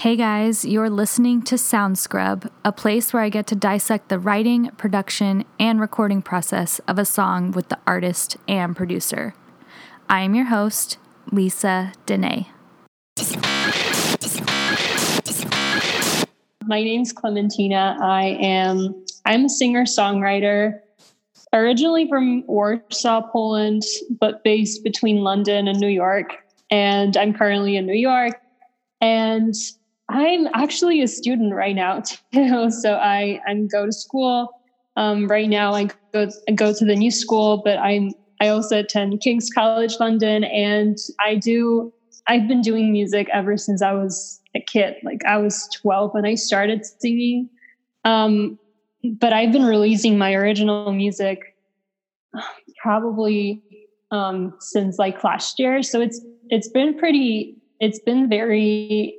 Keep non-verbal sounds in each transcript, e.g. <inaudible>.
Hey guys, you're listening to Sound Scrub, a place where I get to dissect the writing, production, and recording process of a song with the artist and producer. I am your host, Lisa Dene. My name's Clementina. I am I'm a singer-songwriter, originally from Warsaw, Poland, but based between London and New York. And I'm currently in New York. And I'm actually a student right now <laughs> too. So I I go to school. Um, right now I go I go to the new school, but I'm I also attend King's College London, and I do. I've been doing music ever since I was a kid. Like I was 12 when I started singing. Um, but I've been releasing my original music <sighs> probably um, since like last year. So it's it's been pretty. It's been very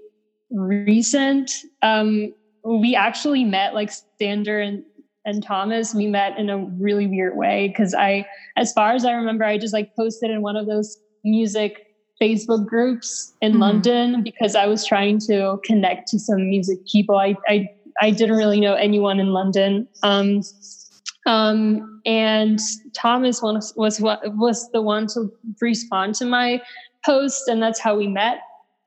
recent. Um, we actually met like Sander and and Thomas. We met in a really weird way because I, as far as I remember, I just like posted in one of those music Facebook groups in mm-hmm. London because I was trying to connect to some music people. I I, I didn't really know anyone in London. Um, um, and Thomas was was was the one to respond to my post, and that's how we met.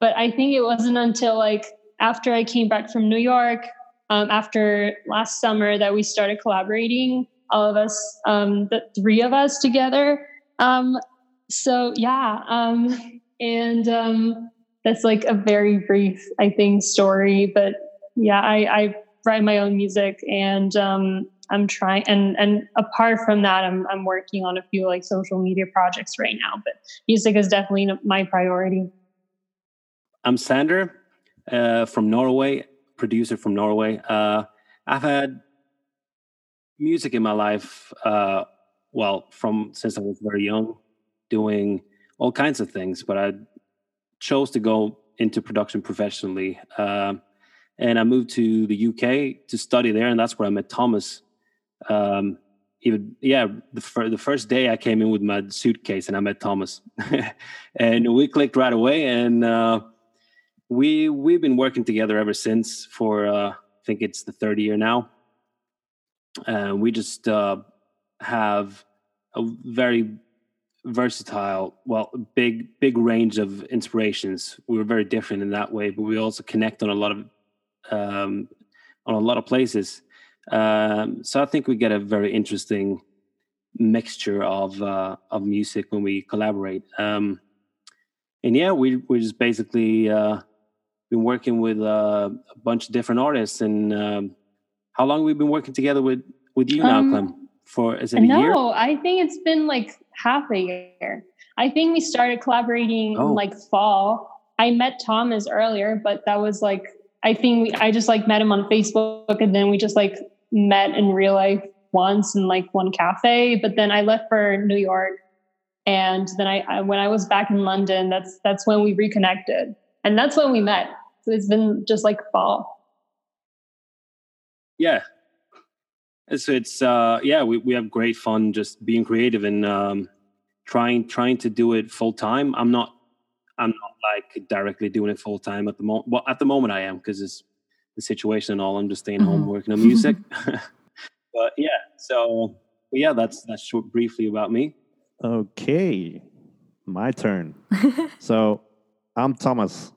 But I think it wasn't until like after I came back from New York, um, after last summer, that we started collaborating, all of us, um, the three of us together. Um, so yeah, um, <laughs> and um, that's like a very brief, I think, story. But yeah, I, I write my own music, and um, I'm trying. And and apart from that, I'm I'm working on a few like social media projects right now. But music is definitely my priority. I'm Sander uh, from Norway, producer from Norway. Uh, I've had music in my life, uh, well, from since I was very young, doing all kinds of things, but I chose to go into production professionally. Uh, and I moved to the UK to study there, and that's where I met Thomas. Um, even yeah, the, fir- the first day I came in with my suitcase, and I met Thomas, <laughs> and we clicked right away. And uh, we we've been working together ever since. For uh, I think it's the third year now. And we just uh, have a very versatile well big big range of inspirations we were very different in that way but we also connect on a lot of um, on a lot of places um, so i think we get a very interesting mixture of uh, of music when we collaborate um, and yeah we we just basically uh, been working with uh, a bunch of different artists and um, how long we've we been working together with with you now clem um, for is it a no, year no i think it's been like half a year. I think we started collaborating oh. in like fall. I met Thomas earlier, but that was like I think we, I just like met him on Facebook and then we just like met in real life once in like one cafe. But then I left for New York, and then I, I when I was back in London, that's that's when we reconnected, and that's when we met. So it's been just like fall. Yeah, so it's uh yeah we, we have great fun just being creative and um trying trying to do it full time. I'm not i'm not like directly doing it full time at the moment well at the moment i am because it's the situation and all. I'm just staying mm-hmm. home working on music. <laughs> <laughs> But yeah so but yeah that's that's short briefly about me. Okay. My turn. <laughs> So i'm thomas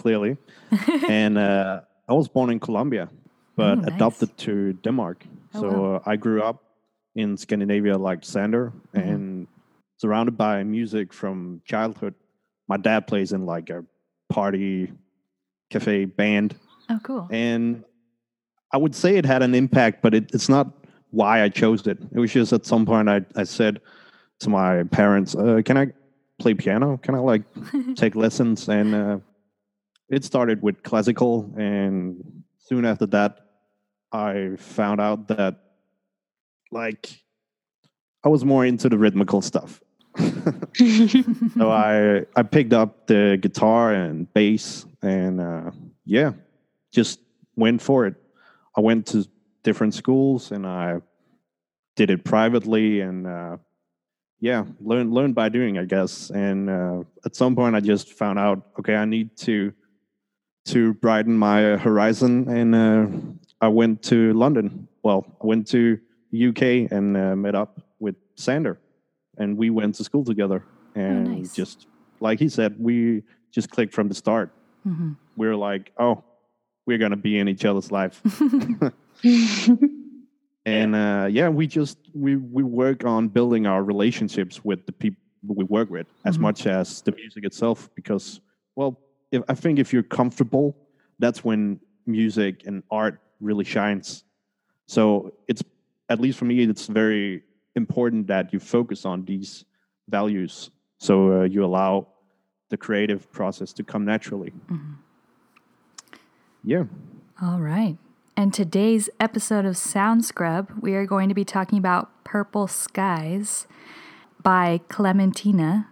clearly <laughs> and uh i was born in colombia but oh, nice. adopted to denmark Oh, so wow. I grew up in Scandinavia like Sander mm-hmm. and surrounded by music from childhood. My dad plays in like a party cafe band. Oh, cool. And I would say it had an impact, but it, it's not why I chose it. It was just at some point I, I said to my parents, uh, Can I play piano? Can I like <laughs> take lessons? And uh, it started with classical. And soon after that, I found out that like I was more into the rhythmical stuff. <laughs> so I I picked up the guitar and bass and uh, yeah, just went for it. I went to different schools and I did it privately and uh, yeah, learn learn by doing, I guess. And uh, at some point, I just found out, okay, I need to to brighten my horizon, and uh, I went to London. Well, I went to UK and uh, met up with Sander, and we went to school together. And nice. just like he said, we just clicked from the start. Mhm. We are like, oh, we're gonna be in each other's life. <laughs> <laughs> and uh, yeah we just we we work on building our relationships with the people we work with as Mhm. much as the music itself because well if, i think if you're comfortable that's when music and art really shines so it's at least for me it's very important that you focus on these values so uh, you allow the creative process to come naturally Mhm. yeah All right. And today's episode of Sound Scrub, we are going to be talking about Purple Skies by Clementina.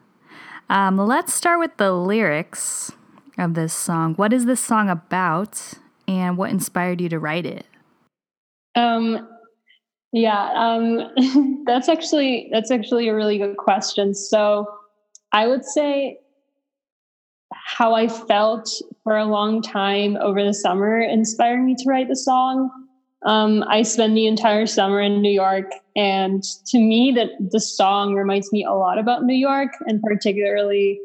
Um, let's start with the lyrics of this song. What is this song about, and what inspired you to write it? Um, yeah, um, <laughs> that's actually that's actually a really good question. So, I would say how I felt for a long time over the summer inspired me to write the song. Um, I spent the entire summer in New York, and to me, that the song reminds me a lot about New York, and particularly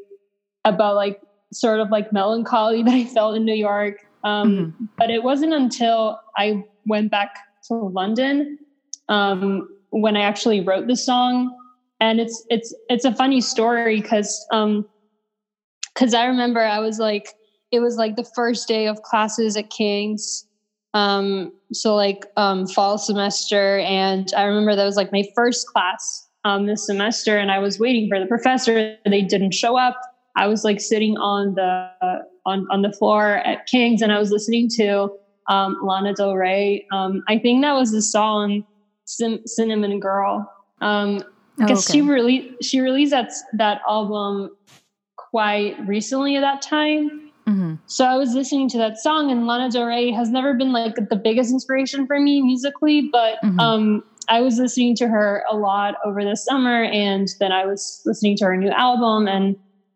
about like sort of like melancholy <laughs> that I felt in New York. Um, But it wasn't until I went back to London um, when I actually wrote the song, and it's it's it's a funny story because because I remember I was like it was like the first day of classes at King's, um, so like um, fall semester, and I remember that was like my first class um, this semester, and I was waiting for the professor. They didn't show up. I was like sitting on the on on the floor at King's, and I was listening to um, Lana Del Rey. Um, I think that was the song Cin- "Cinnamon Girl." Um, Oh, because okay. she released she released that that album quite recently at that time. Mhm. So I was listening to that song, and Lana Del Rey has never been like the biggest inspiration for me musically, but Mhm. um, I was listening to her a lot over the summer, and then I was listening to her new album, and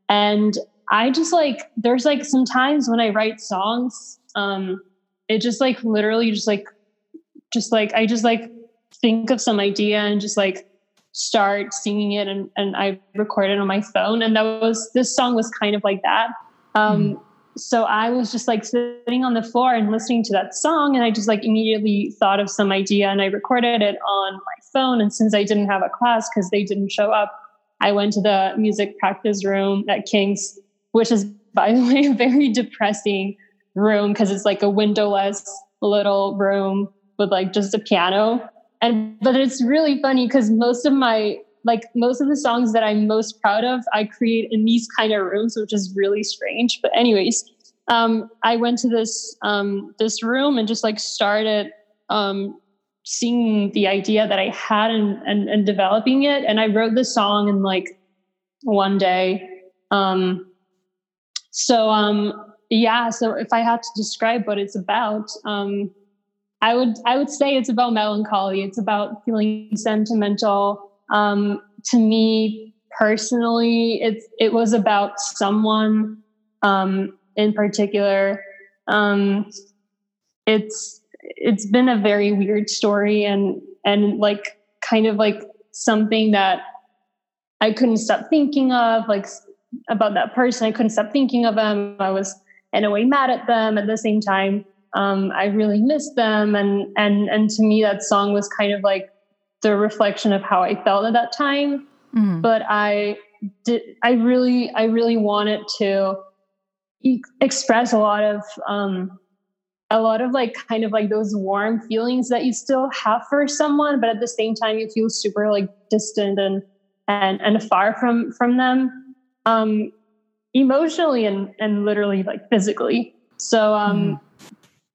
and I just like there's like some times when I write songs, um, it just like literally just like just like I just like think of some idea and just like start singing it and, and I record it on my phone. And that was, this song was kind of like that. Um, So I was just like sitting on the floor and listening to that song. And I just like immediately thought of some idea and I recorded it on my phone. And since I didn't have a class because they didn't show up, I went to the music practice room at King's, which is, by the <laughs> way, a very depressing room because it's like a windowless little room with like just a piano. And but it's really funny because most of my like most of the songs that i'm most proud of i create in these kind of rooms which is really strange. But anyways um, i went to this um, this room and just like started um, seeing the idea that i had and, and and developing it and i wrote the song in like one day um, so um yeah so if i had to describe what it's about um I would I would say it's about melancholy. It's about feeling sentimental. Um, to me personally, it's it was about someone um, in particular. Um, it's it's been a very weird story and and like kind of like something that I couldn't stop thinking of, like about that person. I couldn't stop thinking of them. I was in a way mad at them at the same time um, I really missed them, and and and to me, that song was kind of like the reflection of how I felt at that time. Mhm. But I did, I really, I really wanted to e- express a lot of, um, a lot of like kind of like those warm feelings that you still have for someone, but at the same time, you feel super like distant and and and far from from them, um, emotionally and and literally like physically. So um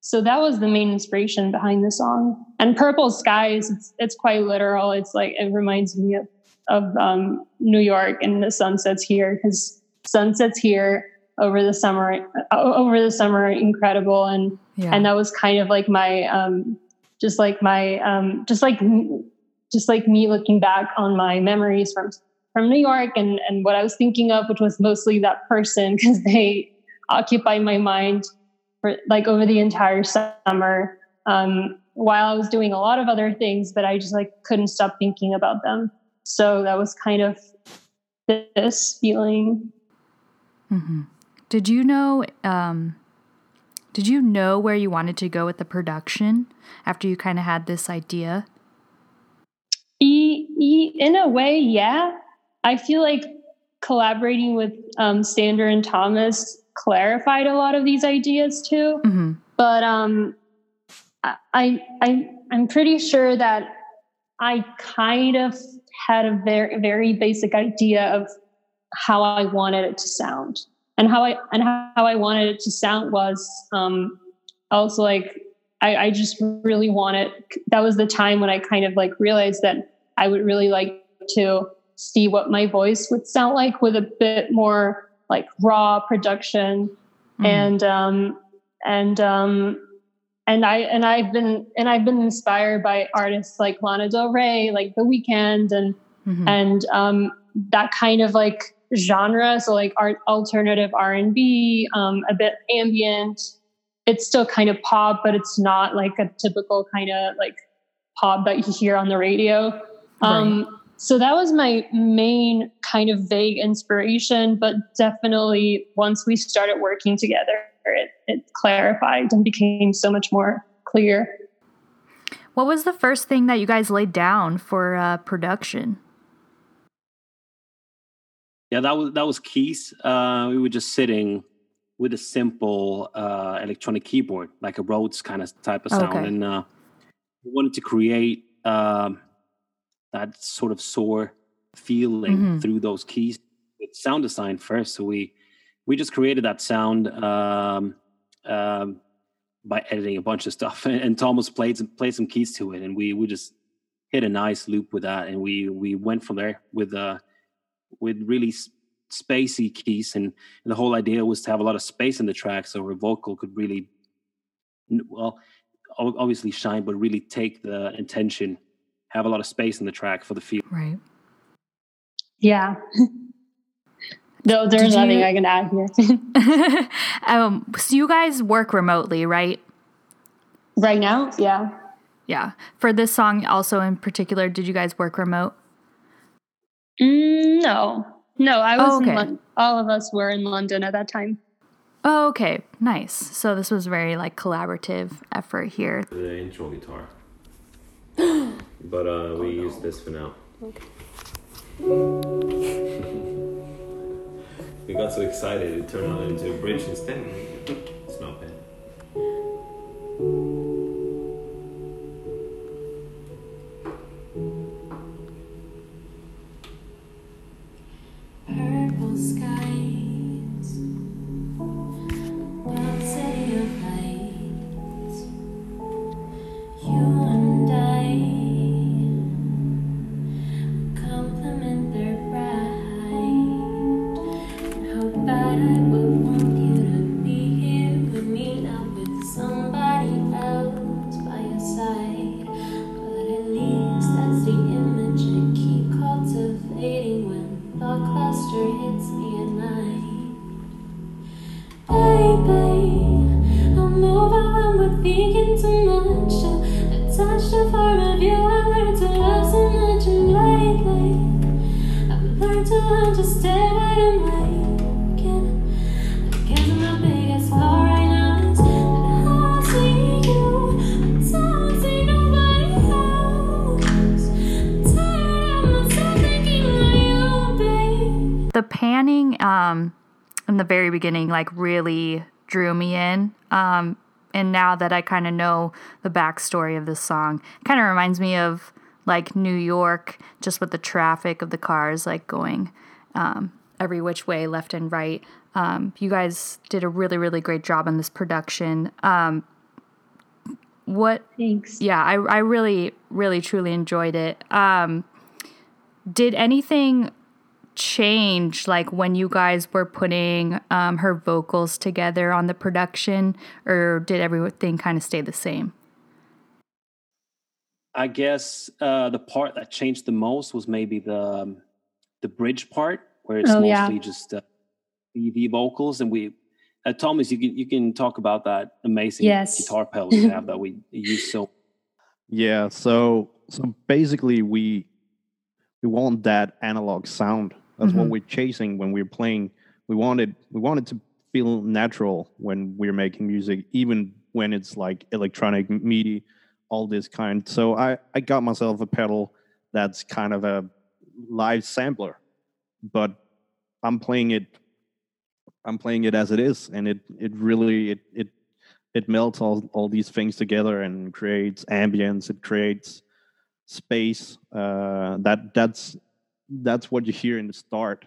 so that was the main inspiration behind the song. And Purple Skies, it's it's quite literal. It's like it reminds me of of um, New York and the sunsets here because sunsets here over the summer over the summer incredible and Yeah. and that was kind of like my um just like my um just like just like me looking back on my memories from from New York and and what I was thinking of which was mostly that person because <laughs> they occupy my mind for like over the entire summer um, while I was doing a lot of other things, but I just like couldn't stop thinking about them. So that was kind of this feeling. Mm-hmm. Did you know? Um, did you know where you wanted to go with the production after you kind of had this idea? E, e, in a way, yeah. I feel like collaborating with um, Sander and Thomas clarified a lot of these ideas too. Mm-hmm. But um, I, I, I'm pretty sure that I kind of had a very, very basic idea of how I wanted it to sound, and how I and how I wanted it to sound was um, also like I, I just really wanted. That was the time when I kind of like realized that I would really like to see what my voice would sound like with a bit more like raw production mm. and um and um and I and I've been and I've been inspired by artists like Lana Del Rey, like The Weeknd, and mm-hmm. and um, that kind of like genre. So like art, alternative R and B, um, a bit ambient. It's still kind of pop, but it's not like a typical kind of like pop that you hear on the radio. Um, right. So that was my main kind of vague inspiration, but definitely once we started working together, it, it clarified and became so much more clear. What was the first thing that you guys laid down for uh, production? Yeah, that was that was keys. Uh, we were just sitting with a simple uh, electronic keyboard, like a Rhodes kind of type of sound, okay. and uh, we wanted to create um, that sort of sore feeling mm-hmm. through those keys. It's sound design first, so we we just created that sound um, um, by editing a bunch of stuff, and, <laughs> and Thomas played some played some keys to it, and we we just hit a nice loop with that, and we we went from there with uh with really spacey keys, and, and the whole idea was to have a lot of space in the track, so her vocal could really well obviously shine, but really take the intention, have a lot of space in the track for the feel. Right. Yeah. <laughs> No, there's nothing you... I can add here. <laughs> um, so you guys work remotely, right? Right now, yeah. Yeah. For this song, also in particular, did you guys work remote? Mm, no, no. I was. Oh, okay. in London. All of us were in London at that time. Oh, okay, nice. So this was very like collaborative effort here. The intro guitar, <gasps> but uh, we oh, no. use this for now. Okay. we got so excited it turned out into a bridge instead. It's not bad. Beginning like really drew me in. Um, and now that I kind of know the backstory of this song, kind of reminds me of like New York, just with the traffic of the cars like going um, every which way, left and right. Um, you guys did a really, really great job on this production. Um, what? Thanks. Yeah, I, I really, really, truly enjoyed it. Um, did anything change like when you guys were putting um, her vocals together on the production or did everything kind of stay the same i guess uh, the part that changed the most was maybe the um, the bridge part where it's oh, mostly yeah. just uh, ev vocals and we uh, Thomas, you can you can talk about that amazing Yes. guitar pedal you have that we use so. Yeah, so so basically we we want that analog sound. That's what Mhm. we're chasing when we're playing. We wanted we wanted to feel natural when we're making music, even when it's like electronic MIDI, all this kind. So I I got myself a pedal that's kind of a live sampler, but I'm playing it I'm playing it as it is, and it it really it it it melts all all these things together and creates ambience. It creates space. Uh, that that's that's what you hear in the start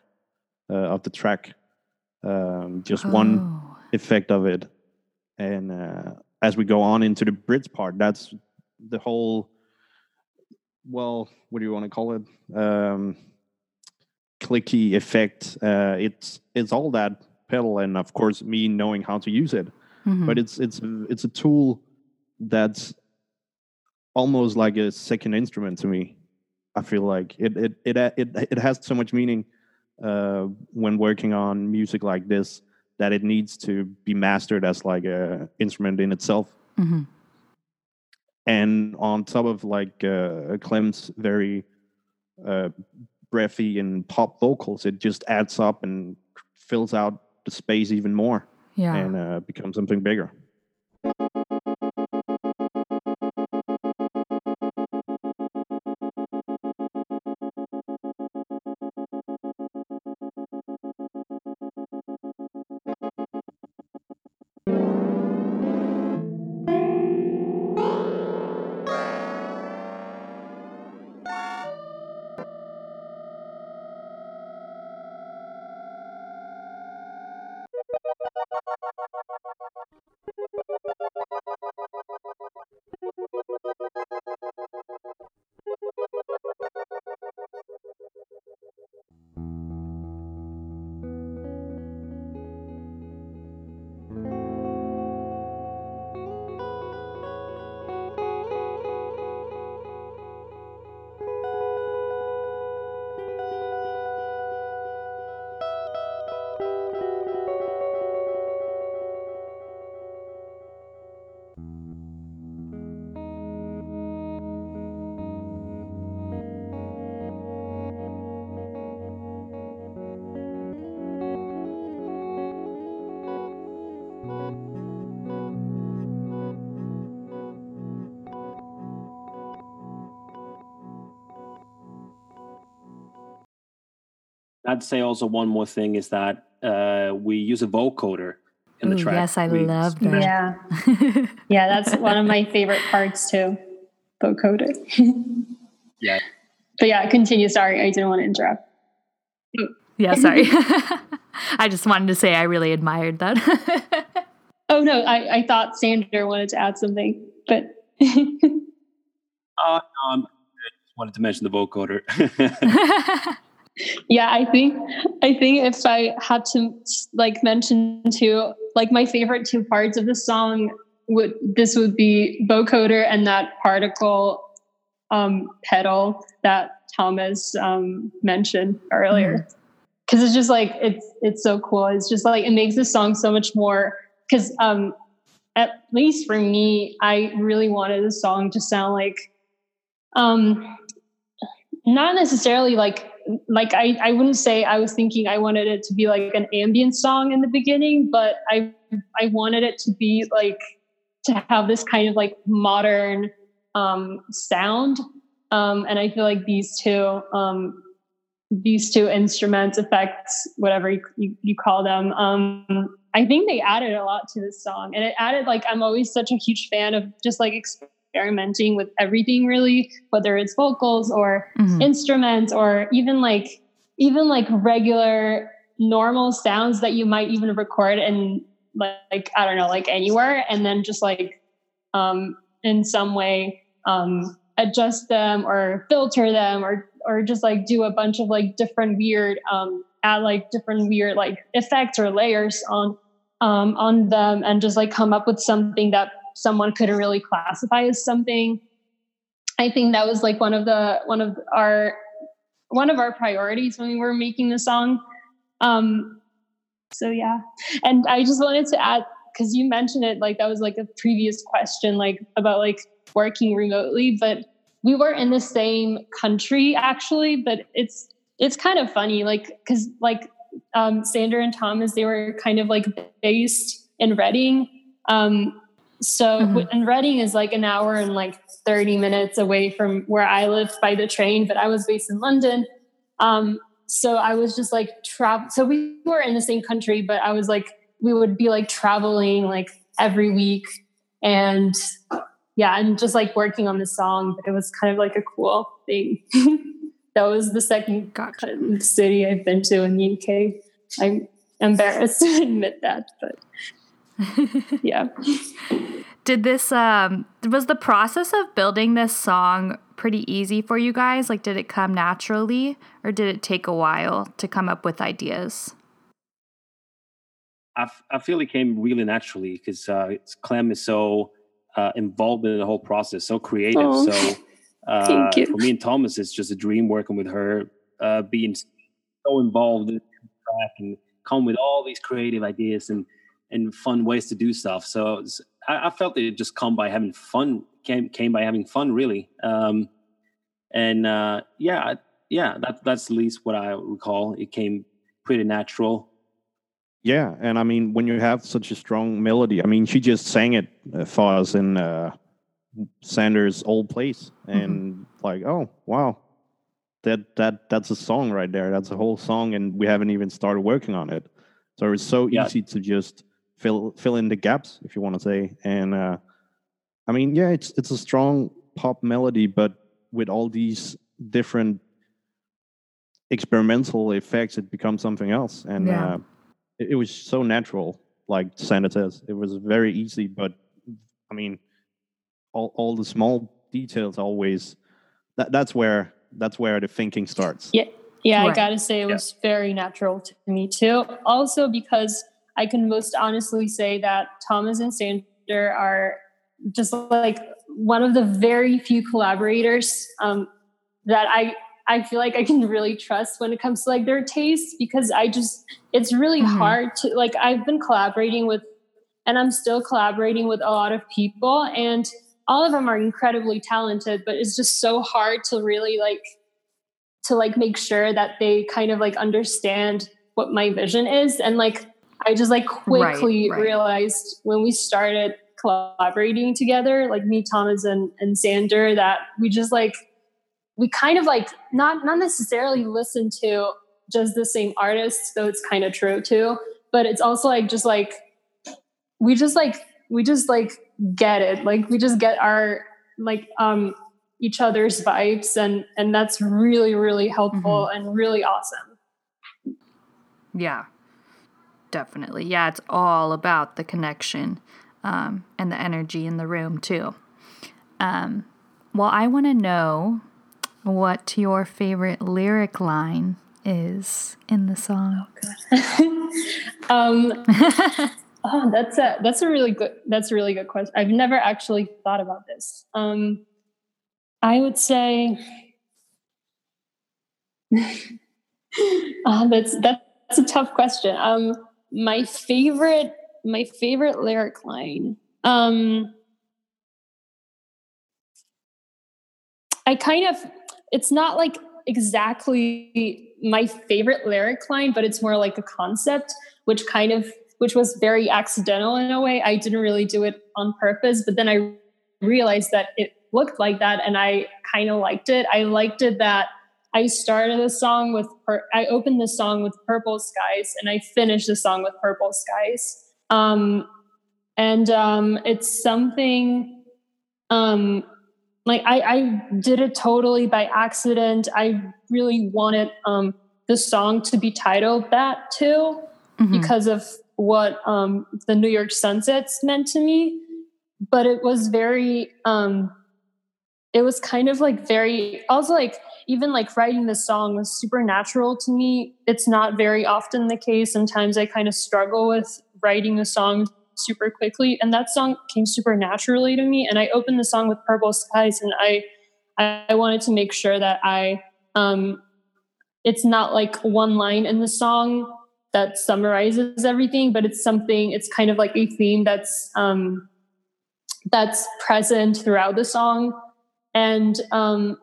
uh, of the track. Um, just one Oh. effect of it, and uh, as we go on into the bridge part, that's the whole. Well, what do you want to call it? Um, clicky effect. Uh, it's it's all that pedal, and of course me knowing how to use it Mhm. but it's it's it's a tool that's almost like a second instrument to me. I feel like it it it it, it has so much meaning uh, when working on music like this that it needs to be mastered as like a instrument in itself. Mhm. And on top of like uh, Clem's very uh, breathy and pop vocals, it just adds up and fills out the space even more Yeah. and uh, becomes something bigger. I'd say also one more thing is that uh, we use a vocoder in the Ooh, track. yes, I We love that. Yeah. <laughs> Yeah, that's one of my favorite parts too. Vocoder. <laughs> Yeah. But yeah, continue. Sorry, I didn't want to interrupt. yeah, sorry. <laughs> I just wanted to say I really admired that. Oh no, I, I thought Sander wanted to add something, but Uh, um, I just wanted to mention the vocoder. Yeah, I think I think if I had to like mention two, like my favorite two parts of the song would this would be vocoder and that particle um, pedal that Thomas um, mentioned earlier. Because it's just like it's it's so cool. It's just like it makes the song so much more. Because um, at least for me, I really wanted the song to sound like um, not necessarily like like I, I wouldn't say I was thinking I wanted it to be like an ambient song in the beginning, but I I wanted it to be like to have this kind of like modern um, sound. Um, and I feel like these two um, these two instruments, effects, whatever you, you, you call them, um, I think they added a lot to this song. And it added like I'm always such a huge fan of just like experimenting with everything really, whether it's vocals or Mhm. instruments or even like even like regular normal sounds that you might even record and like I don't know like anywhere and then just like um in some way um adjust them or filter them or or just like do a bunch of like different weird um add like different weird like effects or layers on um on them and just like come up with something that someone couldn't really classify as something I think that was like one of the one of our one of our priorities when we were making the song. Um, So yeah. And I just wanted to add because you mentioned it like that was like a previous question like about like working remotely, but we were in the same country actually, but it's it's kind of funny like because like um, Sander and Thomas they were kind of like based in Reading. Um, so mm-hmm. and Reading is like an hour and like 30 minutes away from where I live by the train, but I was based in London. Um, so I was just like travel. So we were in the same country, but I was like, we would be like traveling like every week and yeah, and just like working on the song, but it was kind of like a cool thing. <laughs> that was the second gotcha. city I've been to in the UK. I'm embarrassed <laughs> to admit that, but <laughs> yeah. Did this um was the process of building this song pretty easy for you guys? Like did it come naturally or did it take a while to come up with ideas? I, f- I feel it came really naturally because uh, Clem is so uh, involved in the whole process, so creative. Oh, so <laughs> uh, for me and Thomas, it's just a dream working with her, uh, being so involved in track and come with all these creative ideas and and fun ways to do stuff. So I, I, felt it just come by having fun. Came came by having fun, really. Um, and uh, yeah, yeah, that that's at least what I recall. It came pretty natural. Yeah, and I mean, when you have such a strong melody, I mean, she just sang it uh, for us in uh, Sander's old place, mm-hmm. and mm-hmm. like, oh wow, that that that's a song right there. That's a whole song, and we haven't even started working on it. So it's so yeah. easy to just fill fill in the gaps, if you want to say. And uh, I mean, yeah, it's it's a strong pop melody, but with all these different experimental effects, it becomes something else. And yeah. uh, it, it, was so natural, like Sander says. It was very easy, but I mean, all all the small details always. That that's where that's where the thinking starts. Yeah. Yeah, right. I gotta say it was yeah. very natural to me too. Also because I can most honestly say that Thomas and Sander are just like one of the very few collaborators um, that I I feel like I can really trust when it comes to like their taste because I just it's really mm-hmm. hard to like I've been collaborating with and I'm still collaborating with a lot of people and all of them are incredibly talented but it's just so hard to really like to like make sure that they kind of like understand what my vision is and like I just like quickly right, right. realized when we started collaborating together, like me, Thomas, and and Sander, that we just like we kind of like not not necessarily listen to just the same artists, though it's kind of true too. But it's also like just like we just like we just like get it. Like we just get our like um each other's vibes and and that's really really helpful mm-hmm. and really awesome. Yeah definitely. Yeah, it's all about the connection um, and the energy in the room, too. Um, well, I want to know what your favorite lyric line is in the song. Oh, <laughs> um, <laughs> oh, that's a that's a really good that's a really good question. I've never actually thought about this. Um, I would say oh, <laughs> that's that's a tough question. Um, my favorite my favorite lyric line um i kind of it's not like exactly my favorite lyric line but it's more like a concept which kind of which was very accidental in a way. I didn't really do it on purpose but then i realized that it looked like that and i kind of liked it. I liked it that I started the song with, I opened the song with Purple Skies and I finished the song with Purple Skies. Um, and um, it's something um, like I, I did it totally by accident. I really wanted um, the song to be titled that too mm-hmm. because of what um, the New York sunsets meant to me. But it was very, um, it was kind of like very, also like, even like writing this song was super natural to me. It's not very often the case. Sometimes I kind of struggle with writing a song super quickly. And that song came supernaturally to me. And I opened the song with Purple Skies and I I wanted to make sure that I um it's not like one line in the song that summarizes everything, but it's something. It's kind of like a theme that's um, that's present throughout the song, and um,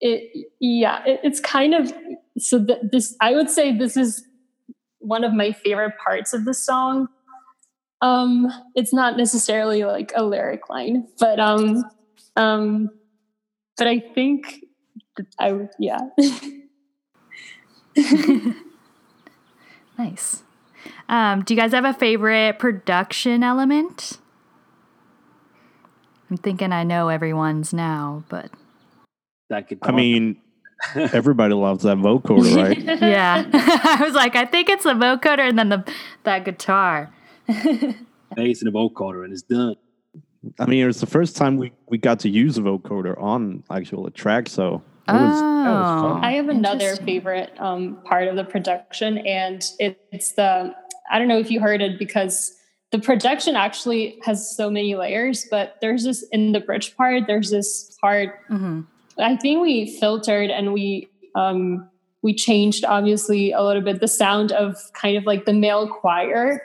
it yeah, it, it's kind of so. Th- this I would say this is one of my favorite parts of the song. Um, it's not necessarily like a lyric line, but um, um, but I think I would yeah. <laughs> nice. Um, do you guys have a favorite production element? I'm thinking I know everyone's now, but That guitar. I mean, <laughs> everybody loves that vocoder, right? <laughs> yeah, <laughs> I was like, I think it's the vocoder and then the that guitar. bass and a vocoder, and it's done. I mean, it was the first time we, we got to use a vocoder on actual a track, so it was, that was Oh. fun. I have another favorite um, part of the production, and it, it's the I don't know if you heard it because the production actually has so many layers, but there's this in the bridge part. There's this part hmm I think we filtered and we um, we changed obviously a little bit the sound of kind of like the male choir,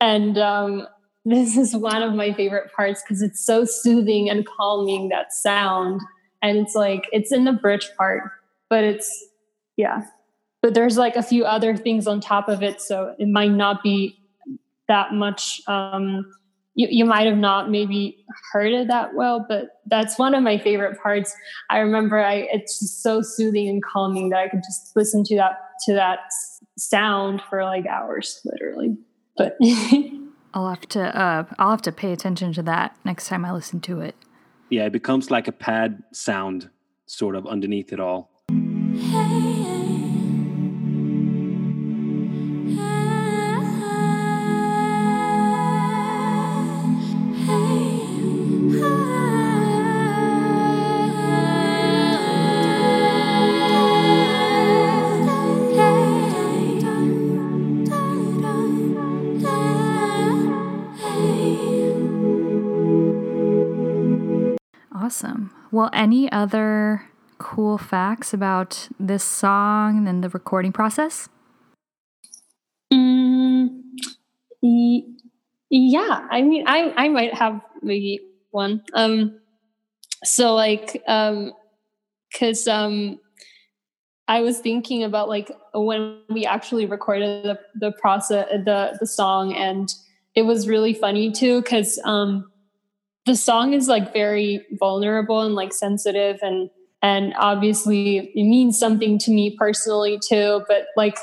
and um, <laughs> this is one of my favorite parts because it's so soothing and calming that sound, and it's like it's in the bridge part, but it's yeah, but there's like a few other things on top of it, so it might not be that much. Um, you, you might have not maybe heard it that well, but that's one of my favorite parts. I remember I it's just so soothing and calming that I could just listen to that to that sound for like hours, literally. But <laughs> I'll have to uh, I'll have to pay attention to that next time I listen to it. Yeah, it becomes like a pad sound, sort of underneath it all. Awesome. Well, any other cool facts about this song and the recording process? Mm, yeah, I mean, I I might have maybe one. Um, so like, um, because um, I was thinking about like when we actually recorded the the process the the song, and it was really funny too because um, the song is like very vulnerable and like sensitive and and obviously it means something to me personally too but like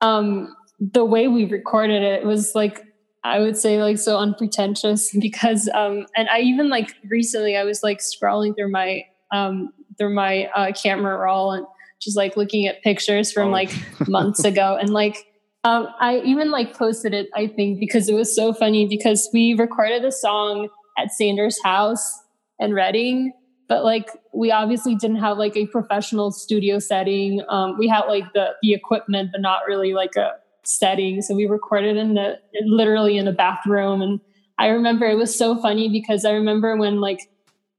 um the way we recorded it was like I would say like so unpretentious <laughs> because um and I even like recently I was like scrolling through my um through my uh, camera roll and just like looking at pictures from Oh. like months ago <laughs> and like um I even like posted it I think because it was so funny because we recorded a song at Sanders' house in Reading but like we obviously didn't have like a professional studio setting. Um, we had like the the equipment but not really like a setting. So we recorded in the literally in a bathroom. And i remember it was so funny because i remember when like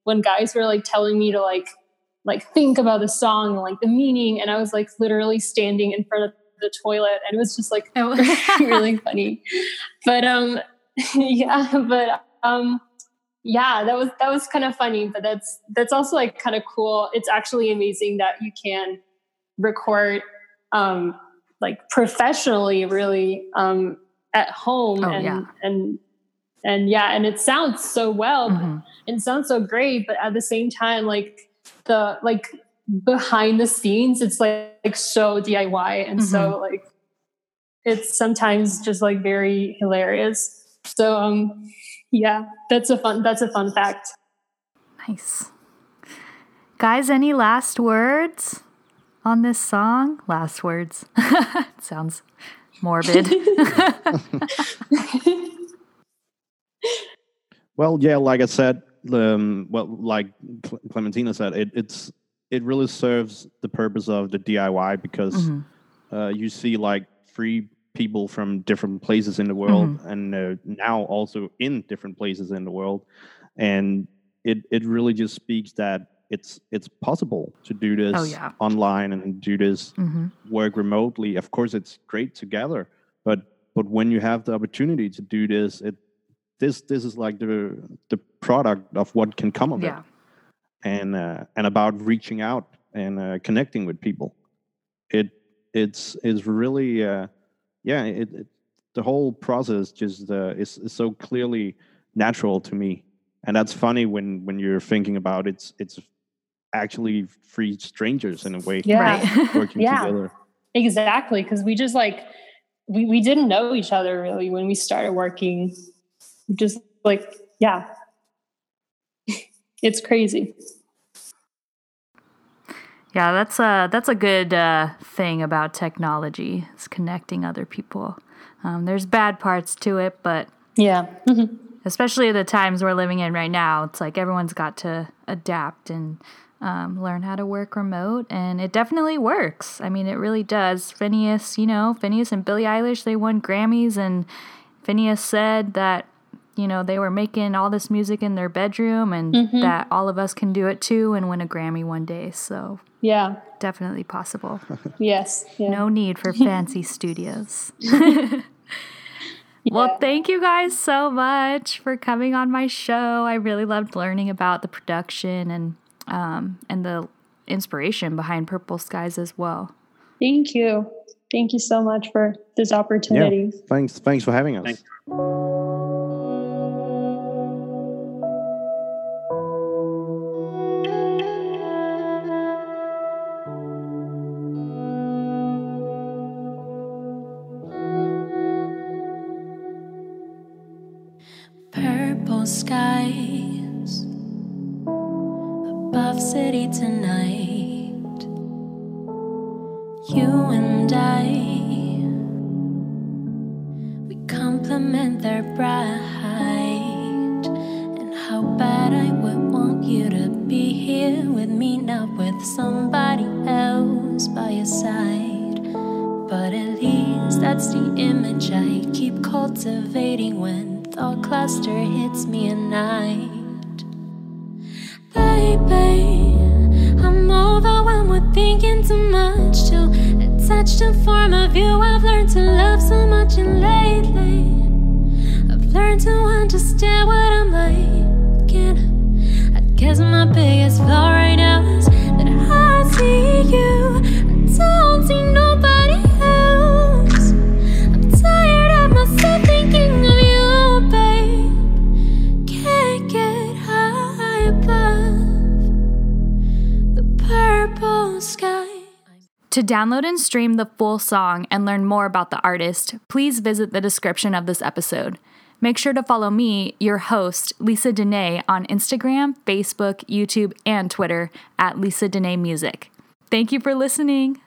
when guys were like telling me to like like think about the song and like the meaning and i was like literally standing in front of the toilet and it was just like <laughs> really funny. But um <laughs> yeah but um yeah that was that was kind of funny but that's that's also like kind of cool it's actually amazing that you can record um like professionally really um at home Oh, and yeah. and and yeah and it sounds so well Mhm. and it sounds so great but at the same time like the like behind the scenes it's like, like so diy and so like it's sometimes just like very hilarious so um yeah that's a fun that's a fun fact Nice. Guys, any last words on this song? Last words. <laughs> Sounds morbid. <laughs> Well, yeah, like I said, um, well, like Clementina said, it, it's it really serves the purpose of the DIY because Mhm. uh, you see like three people from different places in the world, and uh, now also in different places in the world, and it it really just speaks that it's it's possible to do this Oh, yeah. online and do this hmm work remotely. Of course, it's great together, but but when you have the opportunity to do this, it this this is like the the product of what can come of Yeah. it, and uh, and about reaching out and uh, connecting with people. It it's is really uh, yeah. It, it the whole process just uh, is, is so clearly natural to me, and that's funny when when you're thinking about it's it's actually three strangers in a way Yeah. Right. <laughs> working Yeah. together. Exactly, because we just like we we didn't know each other really when we started working. Just like yeah, <laughs> it's crazy. Yeah, that's a that's a good uh, thing about technology. It's connecting other people. Um, there's bad parts to it, but Yeah, Mhm. especially the times we're living in right now, it's like everyone's got to adapt and um, learn how to work remote, and it definitely works. I mean, it really does. Finneas, you know, Finneas and Billie Eilish, they won Grammys, and Finneas said that you know they were making all this music in their bedroom, and that all of us can do it too and win a Grammy one day. So yeah, definitely possible. <laughs> yes, yeah. No need for fancy studios. <laughs> Well, thank you guys so much for coming on my show. I really loved learning about the production and um, and the inspiration behind Purple Skies as well. Thank you, thank you so much for this opportunity. Yeah. Thanks, thanks for having us. Thanks. That's the image I keep cultivating when thought cluster hits me at night. Baby, I'm overwhelmed with thinking too much. To attach to form a view I've learned to love so much. And lately I've learned to understand what I'm like. I guess my biggest flaw right now is that I see you To download and stream the full song and learn more about the artist, please visit the description of this episode. Make sure to follow me, your host, Lisa Dene, on Instagram, Facebook, YouTube, and Twitter at Lisa Dene Music. Thank you for listening.